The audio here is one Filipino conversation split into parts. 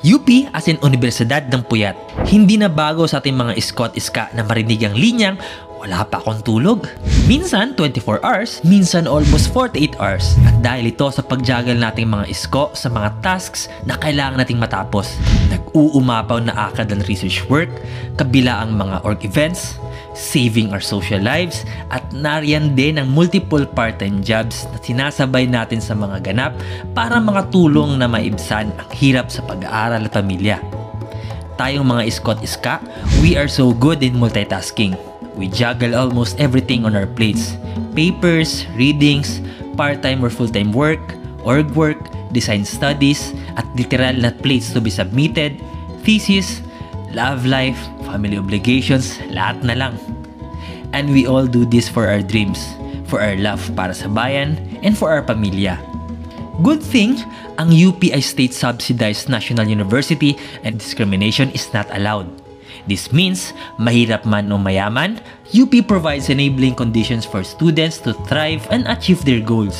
UP as in Universidad ng Puyat. Hindi na bago sa ating mga iskot-iska na marinig ang linyang wala pa akong tulog. Minsan 24 hours, minsan almost 48 hours. At dahil ito sa pagjagal nating mga isko sa mga tasks na kailangan nating matapos. Nag-uumapaw na akad ang research work, kabila ang mga org events, saving our social lives, at nariyan din ang multiple part-time jobs na sinasabay natin sa mga ganap para mga tulong na maibsan ang hirap sa pag-aaral at pamilya. Tayong mga iskot-iska, we are so good in multitasking. We juggle almost everything on our plates. Papers, readings, part-time or full-time work, org work, design studies, at literal na plates to be submitted, thesis, love life, family obligations, lahat na lang. And we all do this for our dreams, for our love para sa bayan, and for our pamilya. Good thing, ang UP ay state-subsidized national university and discrimination is not allowed. This means, mahirap man o mayaman, UP provides enabling conditions for students to thrive and achieve their goals.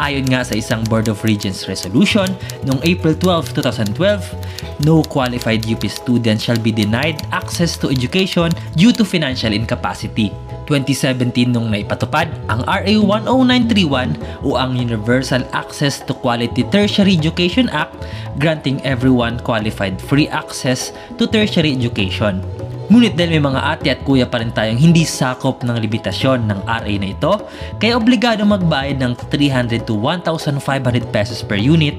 Ayon nga sa isang Board of Regents resolution noong April 12, 2012, no qualified UP student shall be denied access to education due to financial incapacity. 2017 nung naipatupad ang RA 10931 o ang Universal Access to Quality Tertiary Education Act granting everyone qualified free access to tertiary education. Ngunit dahil may mga ate at kuya pa rin tayong hindi sakop ng limitasyon ng RA na ito, kaya obligado magbayad ng 300 to 1,500 pesos per unit,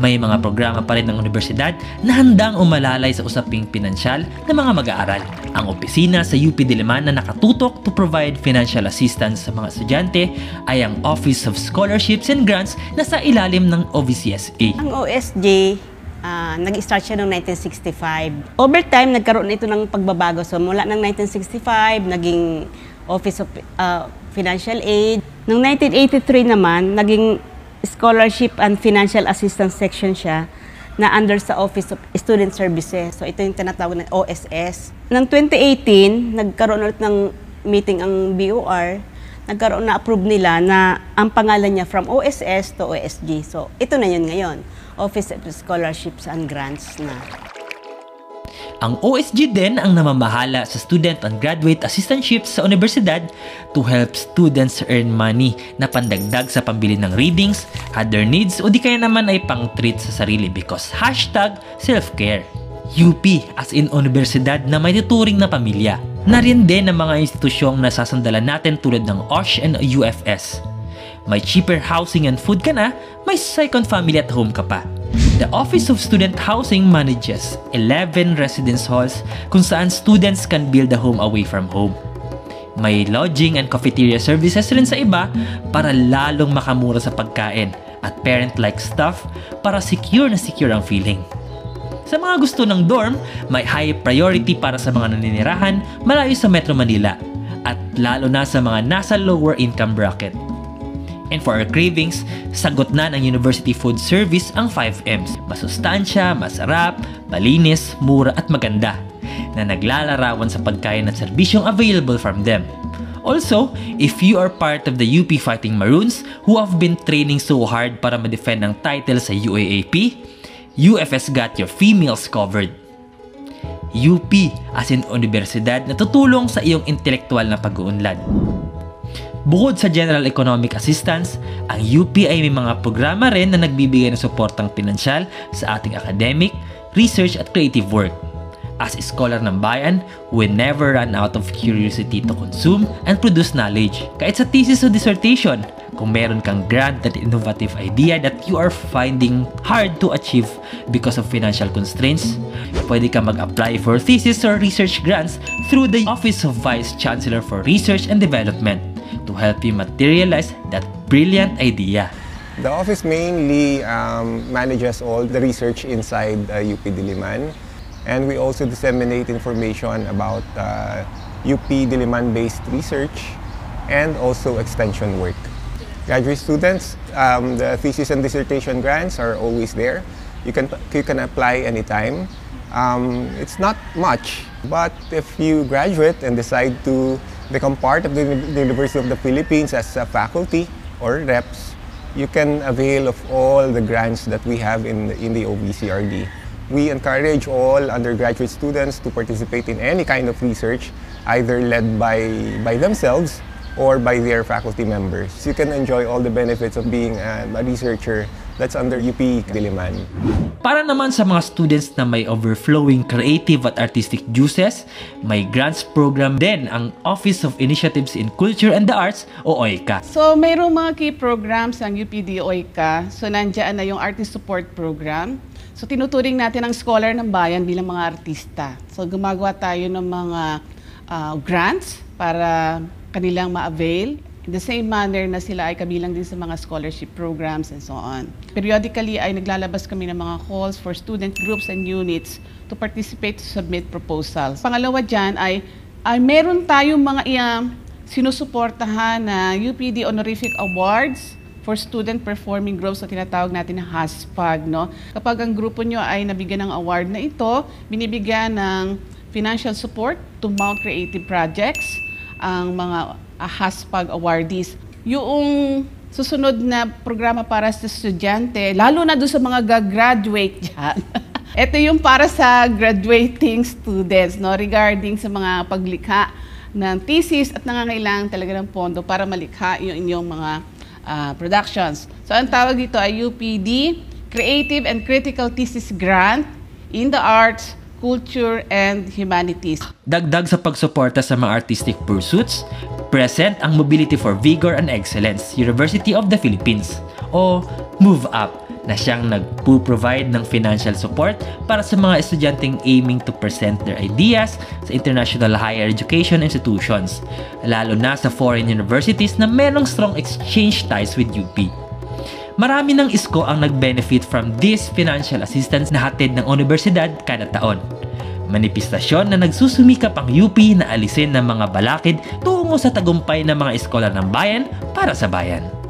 may mga programa pa rin ng universidad na handang umalalay sa usaping pinansyal ng mga mag-aaral. Ang opisina sa UP Diliman na nakatutok to provide financial assistance sa mga estudyante ay ang Office of Scholarships and Grants na sa ilalim ng OVCSA. Ang OSJ, ah, nag-start siya noong 1965. Over time, nagkaroon ito ng pagbabago. So mula ng 1965, naging Office of ah, Financial Aid. Noong 1983 naman, naging Scholarship and Financial Assistance Section siya na under sa Office of Student Services. So ito yung tinatawag na OSS. Noong 2018, nagkaroon ulit ng meeting ang BOR. Nagkaroon na approve nila na ang pangalan niya from OSS to OSG. So ito na yun ngayon. Office of Scholarships and Grants na. Ang OSG din ang namamahala sa student and graduate assistantships sa universidad to help students earn money na pandagdag sa pambili ng readings, other needs o di kaya naman ay pang-treat sa sarili because hashtag self-care. UP as in universidad na may tuturing na pamilya. Nariyan din ang mga institusyong nasasandalan natin tulad ng OSH and UFS. May cheaper housing and food ka na, may second family at home ka pa. The Office of Student Housing manages 11 residence halls kung saan students can build a home away from home. May lodging and cafeteria services rin sa iba para lalong makamura sa pagkain at parent-like stuff para secure na secure ang feeling. Sa mga gusto ng dorm, may high priority para sa mga naninirahan malayo sa Metro Manila at lalo na sa mga nasa lower income bracket. And for our cravings, sagot na ng University Food Service ang 5Ms. Masustansya, masarap, malinis, mura at maganda na naglalarawan sa pagkain at serbisyong available from them. Also, if you are part of the UP Fighting Maroons who have been training so hard para ma-defend ang title sa UAAP, UFS got your females covered. UP as in universidad na tutulong sa iyong intelektual na pag-uunlad. Bukod sa General Economic Assistance, ang UP ay may mga programa rin na nagbibigay ng suportang pinansyal sa ating academic, research at creative work. As scholar ng bayan, we never run out of curiosity to consume and produce knowledge. Kahit sa thesis o dissertation, kung meron kang grand at innovative idea that you are finding hard to achieve because of financial constraints, pwede ka mag-apply for thesis or research grants through the Office of Vice Chancellor for Research and Development to help you materialize that brilliant idea. The office mainly um, manages all the research inside uh, UP Diliman. And we also disseminate information about uh, UP Diliman-based research and also extension work. Graduate students, um, the thesis and dissertation grants are always there. You can, you can apply anytime. Um, it's not much, but if you graduate and decide to become part of the, the University of the Philippines as a faculty or reps, you can avail of all the grants that we have in in the OVCRD. We encourage all undergraduate students to participate in any kind of research, either led by, by themselves or by their faculty members. You can enjoy all the benefits of being a, a researcher that's under UP Diliman. Para naman sa mga students na may overflowing creative at artistic juices, may grants program din ang Office of Initiatives in Culture and the Arts o OICA. So, mayroong mga key programs ang UPD OICA. So, nandiyan na yung Artist Support Program. So, tinuturing natin ang scholar ng bayan bilang mga artista. So, gumagawa tayo ng mga ah, grants para kanilang ma-avail. In the same manner na sila ay kabilang din sa mga scholarship programs and so on. Periodically ay naglalabas kami ng mga calls for student groups and units to participate to submit proposals. Pangalawa dyan ay, ay meron tayong mga uh, sinusuportahan na UPD Honorific Awards for student performing groups na tinatawag natin na HASPAG. No? Kapag ang grupo nyo ay nabigyan ng award na ito, binibigyan ng financial support to mount creative projects ang mga uh, HASPAG awardees. Yung susunod na programa para sa estudyante, lalo na doon sa mga gagraduate dyan. Ito yung para sa graduating students no, regarding sa mga paglikha ng thesis at nangangailangan talaga ng pondo para malikha yung inyong mga ah, productions. So ang tawag dito ay UPD, Creative and Critical Thesis Grant in the Arts, Culture, and Humanities. Dagdag sa pagsuporta sa mga artistic pursuits, present ang Mobility for Vigor and Excellence, University of the Philippines o MOVE UP na siyang nagpo-provide ng financial support para sa mga estudyanteng aiming to present their ideas sa international higher education institutions, lalo na sa foreign universities na merong strong exchange ties with UP. Marami ng ISCO ang nag-benefit from this financial assistance na hatid ng universidad kada taon. Manifestasyon na nagsusumikap ang UP na alisin ng mga balakid tungo sa tagumpay ng mga eskola ng bayan para sa bayan.